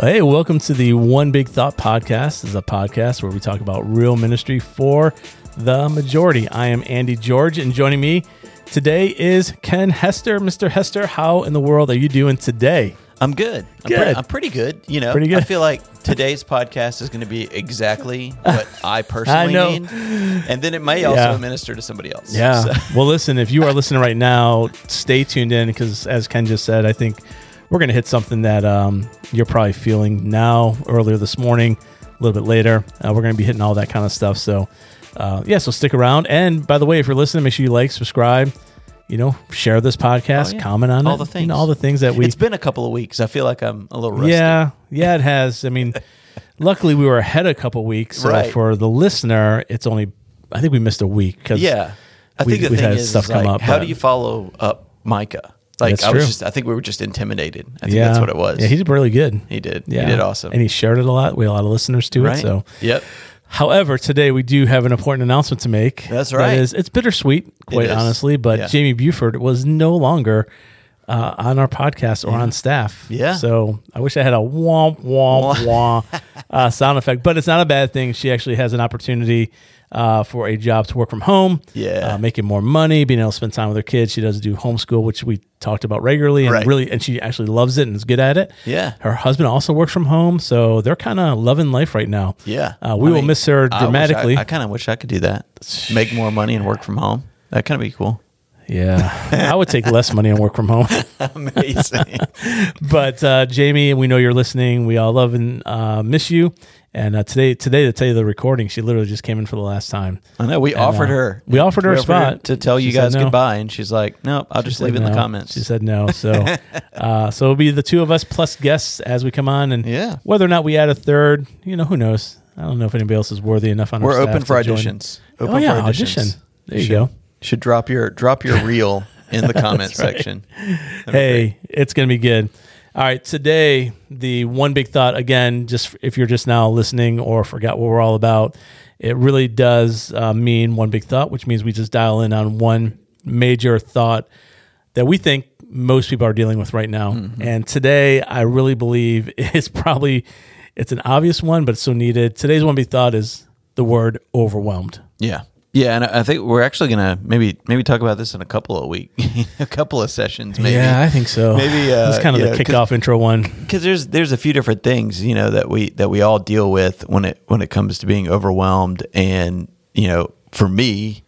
Hey, welcome to the One Big Thought podcast. This is a podcast where we talk about real ministry for the majority. I am Andy George, and joining me today is Ken Hester. Mr. Hester, how in the world are you doing today? I'm good. I'm, Good. Pretty, I'm pretty good. You know, Pretty good. I feel like today's podcast is going to be exactly what I personally know. need, and then it may also Yeah. minister to somebody else. Yeah. So- well, listen, if you are listening right now, stay tuned in because, as Ken just said, I think we're going to hit something that um, you're probably feeling now, earlier this morning, a little bit later. Uh, we're going to be hitting all that kind of stuff. So, uh, yeah, so stick around. And by the way, if you're listening, make sure you like, subscribe, you know, share this podcast, Oh, yeah. comment on All it. the you things. know, all the things that we. it's been a couple of weeks. I feel like I'm a little rusty. Yeah, yeah, it has. I mean, luckily we were ahead a couple weeks. So Right. for the listener, it's only, I think we missed a week because Yeah. I We- think the we've thing had is, stuff is come like, up, how but- do you follow up Micah? Like That's I was true. just, I think we were just intimidated. I think that's what it was. Yeah, he did really good. He did. Yeah, He did awesome. and he shared it a lot. We had a lot of listeners to right. it. So, yep. however, today we do have an important announcement to make. That's right. is, it's bittersweet, quite honestly. But Yeah. Jamie Buford was no longer uh, on our podcast or on staff. Yeah. So I wish I had a womp womp wah uh, sound effect, but it's not a bad thing. She actually has an opportunity. Uh, for a job to work from home, Yeah. uh, making more money, being able to spend time with her kids. She does do homeschool, which we talked about regularly, and Right. really, and she actually loves it and is good at it. Yeah. Her husband also works from home, so they're kind of loving life right now. Yeah. Uh, we I will mean, miss her I I- dramatically. I, kind of wish I could do that. Make more money and work from home. That kind of be cool. Yeah, I would take less money and work from home. Amazing. but uh, Jamie, we know you're listening. We all love and uh, miss you. And uh, today, today to tell you the recording, she literally just came in for the last time. I know. We offered uh, her. we offered her a spot. to tell you She guys no. goodbye, and she's like, "Nope, I'll just leave it said in the comments." She said no. So, uh, so it'll be the two of us plus guests as we come on, and Yeah. whether or not we add a third, you know, who knows? I don't know if anybody else is worthy enough on. We're staff open for to join. auditions. Open oh yeah, for auditions. audition. There you should, go. Should drop your drop your reel in the comment section. That'd hey, it's going to be good. All right, today the one big thought again, just if you're just now listening or forgot what we're all about, it really does uh, mean one big thought, which means we just dial in on one major thought that we think most people are dealing with right now. And today, I really believe it's probably it's an obvious one, but it's so needed. Today's one big thought is the word overwhelmed. Yeah. Yeah, and I think we're actually gonna maybe maybe talk about this in a couple of week, a couple of sessions, maybe. Yeah, I think so. Maybe, uh, it's kind of the know, kickoff intro one. because there's there's a few different things you know that we that we all deal with when it when it comes to being overwhelmed and you know for me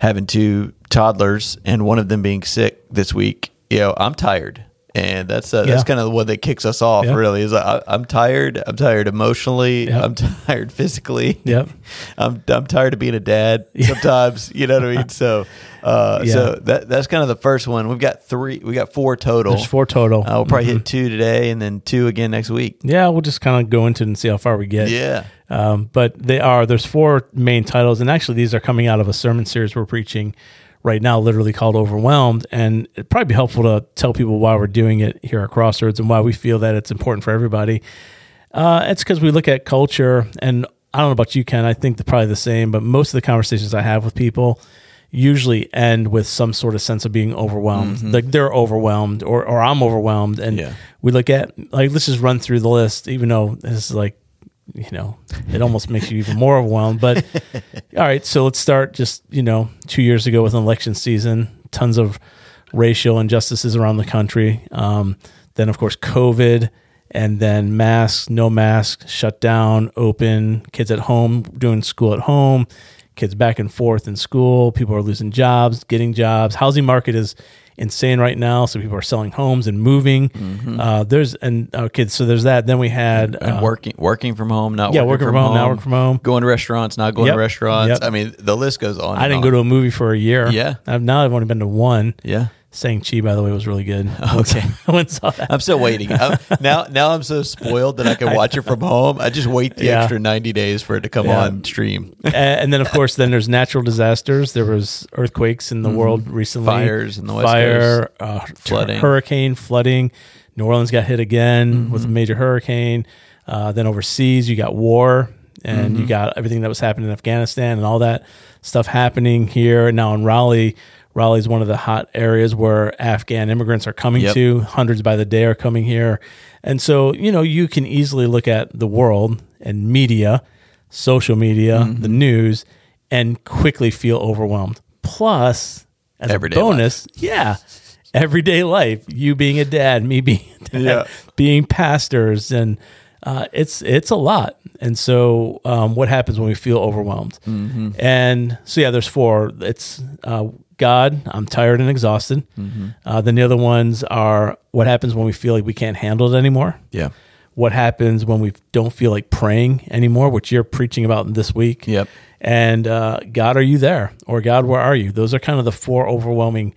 having two toddlers and one of them being sick this week you know i'm tired and that's uh, Yeah. that's kind of the one that kicks us off Yeah. really is I, i'm tired i'm tired emotionally Yep. i'm tired physically Yep. i'm i'm tired of being a dad sometimes you know what i mean so uh Yeah. so that that's kind of the first one we've got three we got four total There's four total. uh, we'll probably hit two today and then two again next week. Yeah, we'll just kind of go into it and see how far we get. Yeah. Um, but they are, there's four main titles, and actually these are coming out of a sermon series we're preaching right now, literally called Overwhelmed. And it'd probably be helpful to tell people why we're doing it here at Crossroads and why we feel that it's important for everybody. Uh, it's because we look at culture, and I don't know about you, Ken, I think they're probably the same, but most of the conversations I have with people usually end with some sort of sense of being overwhelmed. Like they're overwhelmed or, or I'm overwhelmed. And Yeah. we look at, like, let's just run through the list, even though this is like, you know, it almost makes you even more overwhelmed. But all right, so let's start just, you know, two years ago with an election season, tons of racial injustices around the country. Um, then, of course, COVID, and then masks, no masks, shut down, open, kids at home, doing school at home, kids back and forth in school. People are losing jobs, getting jobs. Housing market is insane right now. So people are selling homes and moving. Uh, there's and okay, so there's that. Then we had Mm-hmm. And uh, working working from home, not yeah, working, working from home, not working from home. going to restaurants, not going Yep. to restaurants. Yep. I mean, the list goes on. I didn't go to a movie for a year. Yeah. I've, now I've only been to one. Yeah, Shang-Chi, by the way, was really good. Okay. I went saw that. I'm still waiting. I'm, now, now I'm so spoiled that I can watch it from home. I just wait the Yeah. extra 90 days for it to come Yeah. on stream. And then, of course, then there's natural disasters. There was earthquakes in the world recently, Mm-hmm. Fires in the West fire, uh, Flooding. hurricane, flooding. New Orleans got hit again Mm-hmm. with a major hurricane. Uh, then overseas, you got war. and you got everything that was happening in Afghanistan and all that stuff happening here now in Raleigh. Raleigh is one of the hot areas where Afghan immigrants are coming Yep. to. Hundreds by the day are coming here, and so you know you can easily look at the world and media, social media, Mm-hmm. the news, and quickly feel overwhelmed. Plus, as Everyday a bonus, yeah, everyday life. You being a dad, me being a dad, Yeah. being pastors, and uh, it's it's a lot. And so, um, what happens when we feel overwhelmed? Mm-hmm. And so, yeah, there's four. It's uh, God. I'm tired and exhausted. Mm-hmm. Uh, then the other ones are what happens when we feel like we can't handle it anymore. Yeah. What happens when we don't feel like praying anymore, which you're preaching about this week. Yep. And uh, God, are you there? Or God, where are you? Those are kind of the four overwhelming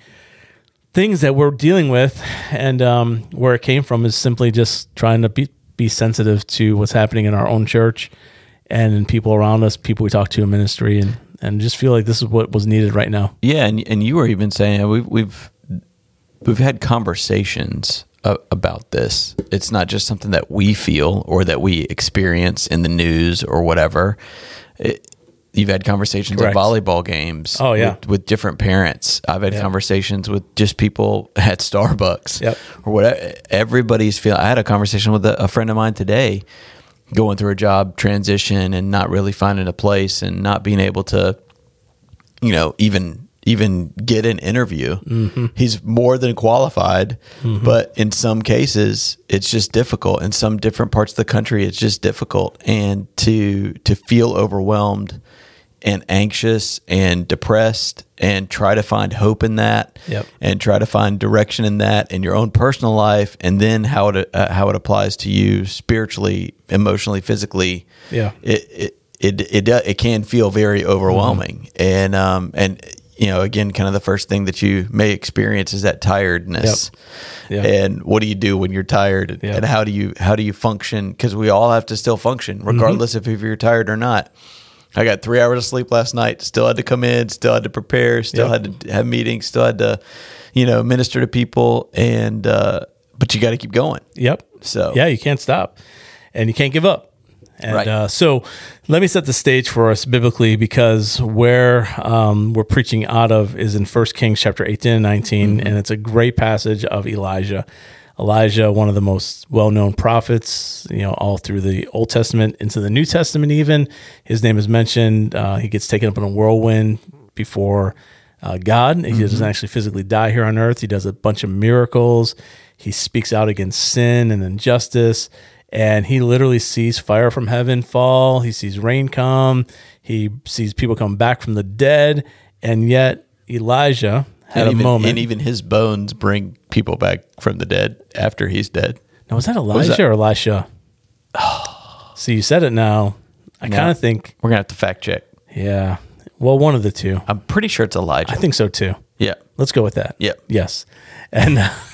things that we're dealing with. And um, where it came from is simply just trying to be, be sensitive to what's happening in our own church and in people around us, people we talk to in ministry, and, and just feel like this is what was needed right now. Yeah, and and you were even saying we've we've we've had conversations about this. It's not just something that we feel or that we experience in the news or whatever. It, you've had conversations Correct. at volleyball games. Oh, yeah. with, with different parents. I've had Yeah. conversations with just people at Starbucks. Yep. or whatever. Everybody's feeling. I had a conversation with a, a friend of mine today, going through a job transition and not really finding a place and not being able to you know even even get an interview. He's more than qualified but in some cases it's just difficult. In some different parts of the country it's just difficult. And to to feel overwhelmed and anxious and depressed and try to find hope in that Yep. and try to find direction in that in your own personal life and then how it uh, how it applies to you spiritually emotionally physically. Yeah. it it it it, it can feel very overwhelming. And um and you know again kind of the first thing that you may experience is that tiredness Yep. Yeah. and what do you do when you're tired Yeah. and how do you how do you function because we all have to still function regardless of if you're tired or not I got three hours of sleep last night. Still had to come in. Still had to prepare. Still Yep. had to have meetings. Still had to, you know, minister to people. And uh, but you got to keep going. Yep. So- yeah, you can't stop, and you can't give up. And Right. uh, so, let me set the stage for us biblically because where um, we're preaching out of is in 1 Kings chapter 18 and 19, and it's a great passage of Elijah. Elijah, one of the most well-known prophets, you know, all through the Old Testament into the New Testament. Even his name is mentioned. Uh, he gets taken up in a whirlwind before uh, God. He doesn't actually physically die here on earth. He does a bunch of miracles. He speaks out against sin and injustice. And he literally sees fire from heaven fall. He sees rain come. He sees people come back from the dead. And yet, Elijah had and a even, moment. And even his bones bring people back from the dead after he's dead. now, was that was Elijah that? or Elisha? See, you said it now. I Now- kind of think, We're gonna have to fact check. yeah. Well, one of the two. I'm pretty sure it's Elijah. I think so too. yeah. Let's go with that. Yep. Yes. And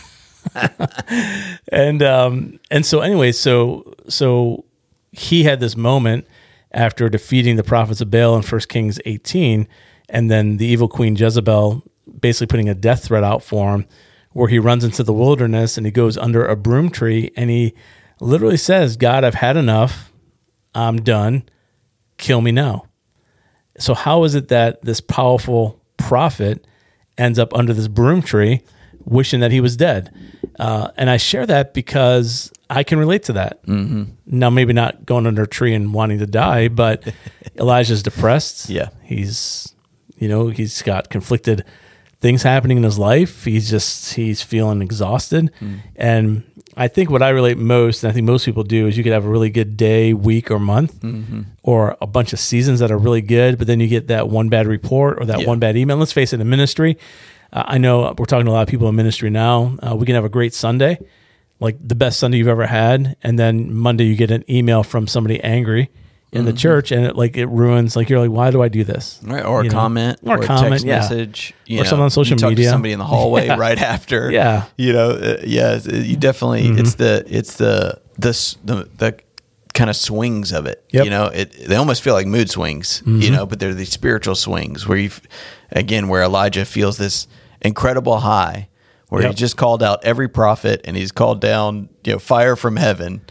and um and so anyway, so so he had this moment after defeating the prophets of Baal in 1 Kings 18 and then the evil queen Jezebel basically putting a death threat out for him where he runs into the wilderness and he goes under a broom tree and he literally says, "God, I've had enough. I'm done. Kill me now." So how is it that this powerful prophet ends up under this broom tree, wishing that he was dead? Uh, and I share that because I can relate to that. Mm-hmm. Now, maybe not going under a tree and wanting to die, but Elijah's depressed. Yeah. he's you know he's got conflicted things happening in his life. He's just he's feeling exhausted, and I think what I relate most, and I think most people do, is you could have a really good day, week, or month, or a bunch of seasons that are really good, but then you get that one bad report or that Yeah. one bad email. Let's face it, in ministry, uh, I know we're talking to a lot of people in ministry now. Uh, we can have a great Sunday, like the best Sunday you've ever had, and then Monday you get an email from somebody angry in the church, and it like it ruins. Like you're like, why do I do this? Right, or You a know? comment, or, or, a comment, text yeah. message, you Or know, something on social media. To somebody in the hallway Yeah. right after. Yeah. Mm-hmm. you know, uh, yeah, you definitely. It's the it's the this the, the kind of swings of it. Yep. You know, it they almost feel like mood swings. You mm-hmm. know, but they're these spiritual swings where you, again, where Elijah feels this incredible high, where Yep. he just called out every prophet and he's called down, you know, fire from heaven,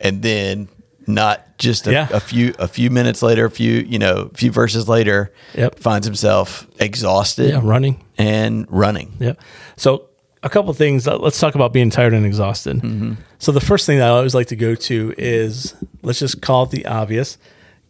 and then not just a, Yeah. a few a few minutes later, a few you know, a few verses later, Yep. finds himself exhausted Yeah, running. and running. Yeah. So a couple things. Let's talk about being tired and exhausted. Mm-hmm. So the first thing that I always like to go to is let's just call it the obvious.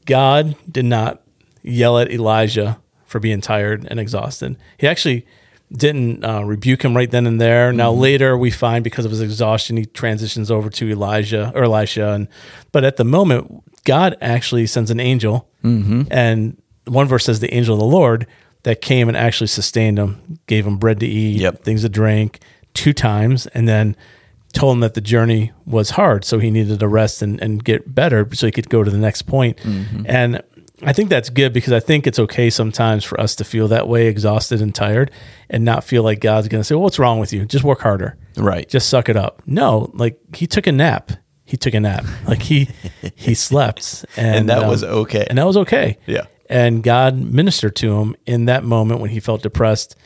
God did not yell at Elijah for being tired and exhausted. He actually didn't uh, rebuke him right then and there. Now mm-hmm. later we find because of his exhaustion, he transitions over to Elijah or Elisha, and but at the moment, God actually sends an angel, mm-hmm. and one verse says the angel of the Lord that came and actually sustained him, gave him bread to eat, Yep. things to drink, two times, and then told him that the journey was hard, so he needed to rest and, and get better so he could go to the next point. And I think that's good because I think it's okay sometimes for us to feel that way, exhausted and tired, and not feel like God's going to say, well, "What's wrong with you? Just work harder, Right. just suck it up." No, like he took a nap. He took a nap. Like he he slept, and, And that um, was okay. and that was okay. Yeah. And God ministered to him in that moment when he felt depressed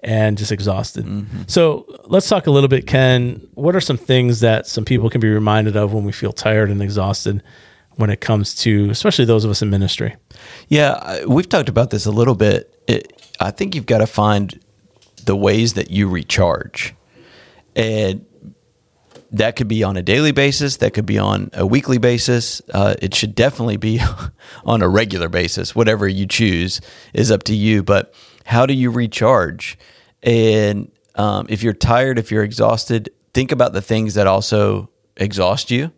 and just exhausted. Mm-hmm. So let's talk a little bit, Ken. What are some things that some people can be reminded of when we feel tired and exhausted when it comes to, especially those of us in ministry? Yeah, we've talked about this a little bit. It, I think you've got to find the ways that you recharge. And that could be on a daily basis, that could be on a weekly basis. Uh, it should definitely be on a regular basis. Whatever you choose is up to you. But how do you recharge? And um, if you're tired, if you're exhausted, think about the things that also exhaust you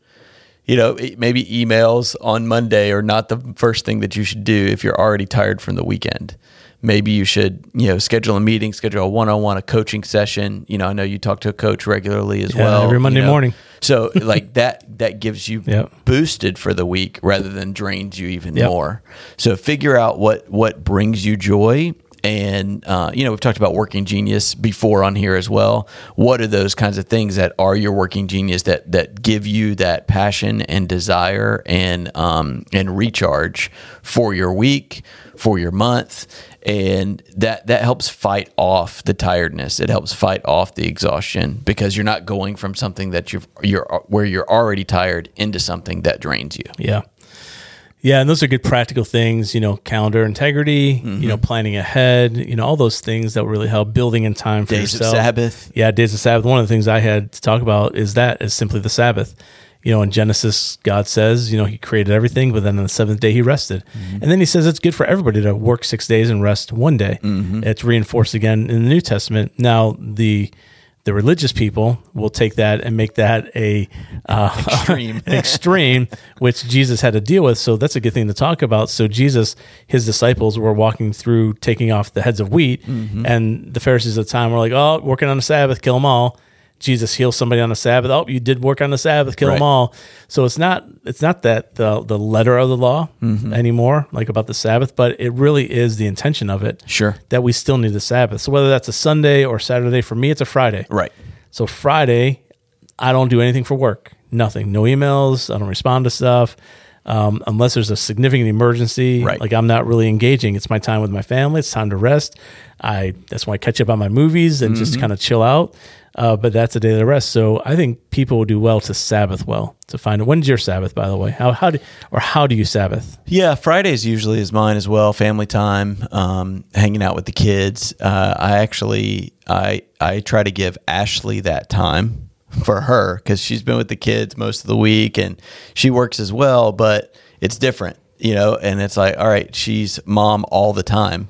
you know, maybe emails on Monday are not the first thing that you should do if you're already tired from the weekend. Maybe you should, you know, schedule a meeting, schedule a one-on-one, a coaching session. You know, I know you talk to a coach regularly as Yeah, well. every you Monday know. morning. So like that that gives you Yep. boosted for the week rather than drains you even Yep. more. So figure out what what brings you joy. And uh, you know we've talked about working genius before on here as well. What are those kinds of things that are your working genius that that give you that passion and desire and um, and recharge for your week, for your month, and that that helps fight off the tiredness. It helps fight off the exhaustion because you're not going from something that you're you're where you're already tired into something that drains you. Yeah. Yeah, and those are good practical things, you know, calendar integrity, you know, mm-hmm. planning ahead, you know, all those things that really help building in time for Days of yourself. Sabbath. Yeah, days of Sabbath. One of the things I had to talk about is that is simply the Sabbath. You know, in Genesis, God says, you know, He created everything, but then on the seventh day He rested, mm-hmm. and then He says it's good for everybody to work six days and rest one day. Mm-hmm. It's reinforced again in the New Testament. Now the the religious people will take that and make that a uh, Extreme. extreme, which Jesus had to deal with. So that's a good thing to talk about. So Jesus, his disciples were walking through, taking off the heads of wheat, and the Pharisees at the time were like, "Oh, working on the Sabbath, kill them all." Jesus heals somebody on the Sabbath. Oh, you did work on the Sabbath, kill Right. them all. So it's not it's not that the the letter of the law mm-hmm. anymore, like about the Sabbath, but it really is the intention of it. Sure. that we still need the Sabbath. So whether that's a Sunday or Saturday, for me, it's a Friday. Right. So Friday, I don't do anything for work. Nothing. No emails. I don't respond to stuff. Um, unless there's a significant emergency, Right. like I'm not really engaging. It's my time with my family. It's time to rest. I that's why I catch up on my movies and just kind of chill out. Uh, but that's a day to rest. So I think people will do well to Sabbath well to find it. When's your Sabbath, by the way? How how do or how do you Sabbath? Yeah, Fridays usually is mine as well. Family time, um, hanging out with the kids. Uh, I actually I I try to give Ashley that time for her because she's been with the kids most of the week and she works as well, but it's different, you know. And it's like, all right, she's mom all the time.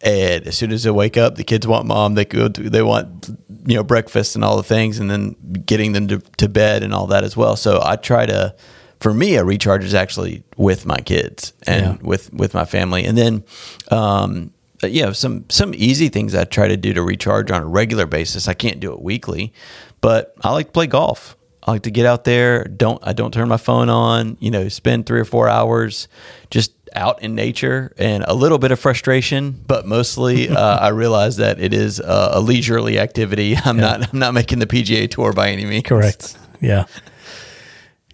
And as soon as they wake up, the kids want mom. They go, to, they want, you know, breakfast and all the things, and then getting them to, to bed and all that as well. So I try to, for me, a recharge is actually with my kids and Yeah. with with my family, and then, um, yeah, some some easy things I try to do to recharge on a regular basis. I can't do it weekly, but I like to play golf. I like to get out there. Don't I don't turn my phone on. You know, spend three or four hours just out in nature and a little bit of frustration, but mostly uh, I realize that it is a, a leisurely activity. I'm not I'm not making the PGA Tour by any means. Correct. Yeah.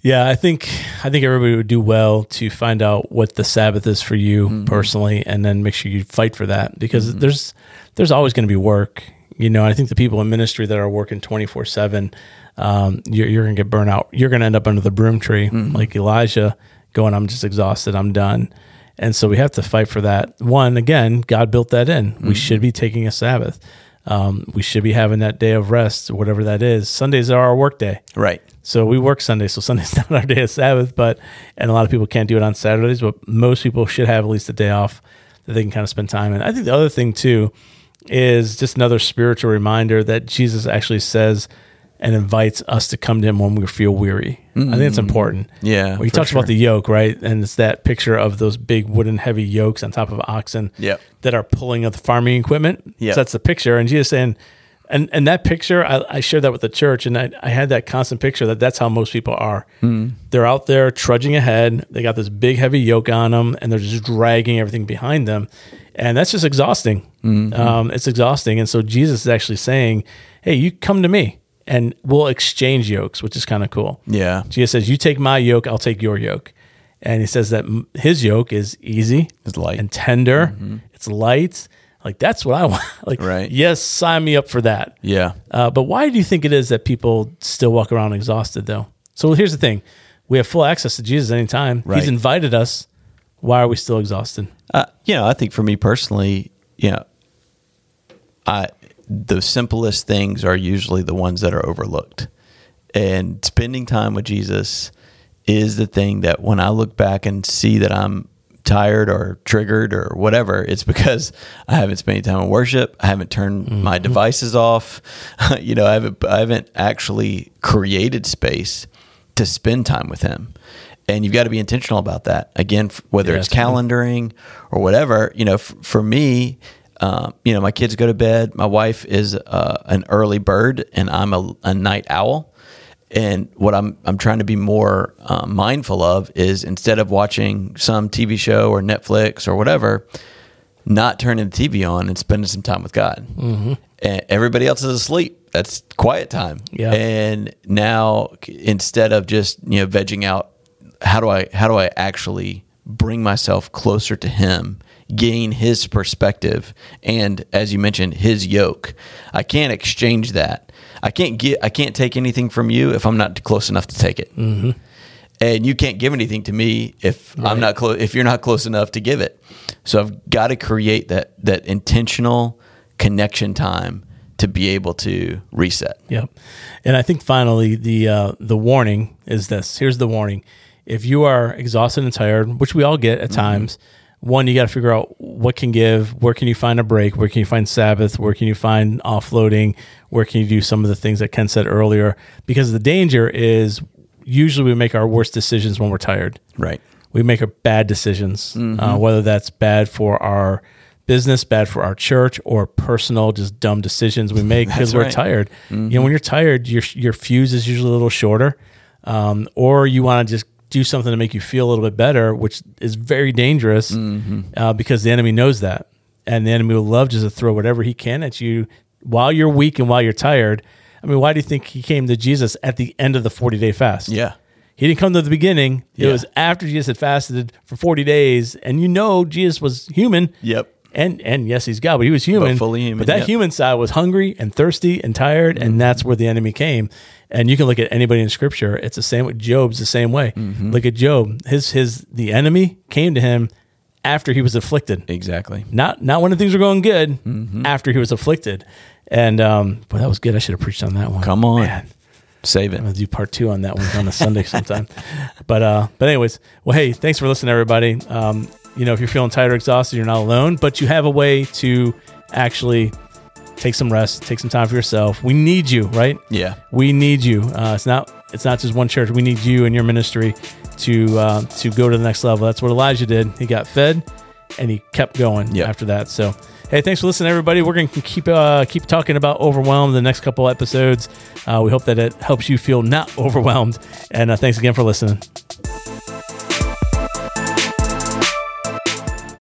Yeah, I think I think everybody would do well to find out what the Sabbath is for you mm-hmm. personally, and then make sure you fight for that because mm-hmm. there's there's always going to be work. You know, I think the people in ministry that are working 24 7, um, you're, you're going to get burnt out. You're going to end up under the broom tree mm-hmm. like Elijah going, I'm just exhausted. I'm done. And so we have to fight for that. One, again, God built that in. We should be taking a Sabbath. Um, we should be having that day of rest, whatever that is. Sundays are our work day. Right. So we work Sunday, so Sunday's not our day of Sabbath, but and a lot of people can't do it on Saturdays, but most people should have at least a day off that they can kind of spend time in. I think the other thing too is just another spiritual reminder that Jesus actually says and invites us to come to him when we feel weary. I think it's mm. important. Yeah, Well, he talks sure. about the yoke, right? And it's that picture of those big wooden heavy yokes on top of oxen Yep. that are pulling up the farming equipment. Yep. So that's the picture. And Jesus saying, and and that picture, I, I shared that with the church, and I, I had that constant picture that that's how most people are. Hmm. They're out there trudging ahead. They got this big heavy yoke on them, and they're just dragging everything behind them, and that's just exhausting. Hmm. Um, it's exhausting, and so Jesus is actually saying, "Hey, you come to me, and we'll exchange yokes," which is kind of cool. Yeah. Jesus says, "You take my yoke, I'll take your yoke," and he says that his yoke is easy, It's light. and tender. It's light. Like that's what I want. Like, Right. yes, sign me up for that. Yeah. Uh, but why do you think it is that people still walk around exhausted, though? So here's the thing: we have full access to Jesus anytime. Right. He's invited us. Why are we still exhausted? Uh, you know, I think for me personally, you know, I the simplest things are usually the ones that are overlooked. And spending time with Jesus is the thing that when I look back and see that I'm tired or triggered or whatever, it's because I haven't spent any time in worship. I haven't turned mm-hmm. my devices off. you know, I haven't I haven't actually created space to spend time with him. And you've got to be intentional about that. Again, whether Yeah, it's calendaring or whatever, you know, f- for me, um, you know, my kids go to bed. My wife is uh, an early bird, and I'm a, a night owl. And what I'm I'm trying to be more uh, mindful of is instead of watching some TV show or Netflix or whatever, not turning the TV on and spending some time with God. Mm-hmm. And everybody else is asleep. That's quiet time. Yeah. And now instead of just you know vegging out, how do I how do I actually bring myself closer to Him? Gain his perspective and, as you mentioned, his yoke. I can't exchange that. I can't get. I can't take anything from you if I'm not close enough to take it Mm-hmm. and you can't give anything to me if I'm not close if you're not close enough to give it. So I've got to create that that intentional connection time to be able to reset. Yep. And I think finally the uh, the warning is this. Here's the warning: if you are exhausted and tired, which we all get at times, one you got to figure out what can give. Where can you find a break? Where can you find Sabbath? Where can you find offloading? Where can you do some of the things that Ken said earlier? Because the danger is usually we make our worst decisions when we're tired Right. we make a bad decisions, uh, whether that's bad for our business, bad for our church, or personal, just dumb decisions we make because we're right. tired. You know, when you're tired, your your fuse is usually a little shorter, um, or you want to just do something to make you feel a little bit better, which is very dangerous uh, because the enemy knows that, and the enemy will love just to throw whatever he can at you while you're weak and while you're tired. I mean, why do you think he came to Jesus at the end of the 40 day fast? Yeah. He didn't come to the beginning. It Yeah. was after Jesus had fasted for 40 days. And you know Jesus was human. Yep. And and yes, he's God, but he was human. But fully human, But that yep. human side was hungry and thirsty and tired, and that's where the enemy came. And you can look at anybody in scripture, it's the same with Job's the same way. Mm-hmm. Look at Job. His his the enemy came to him after he was afflicted. Exactly. Not not when things were going good, Mm-hmm. after he was afflicted. And um, boy, that was good. I should have preached on that one. Come on. Man. Save it. I'm gonna do part two on that one on a Sunday sometime. But uh, but anyways, well, hey, thanks for listening, everybody. Um, you know, if you're feeling tired or exhausted, you're not alone, but you have a way to actually take some rest, take some time for yourself. We need you, right? Yeah. We need you. Uh, it's not it's not just one church. We need you and your ministry to uh, to go to the next level. That's what Elijah did. He got fed, and he kept going Yep. after that. So. Hey, thanks for listening, everybody. We're going to keep uh, keep talking about overwhelmed the next couple episodes. Uh, we hope that it helps you feel not overwhelmed. And uh, thanks again for listening.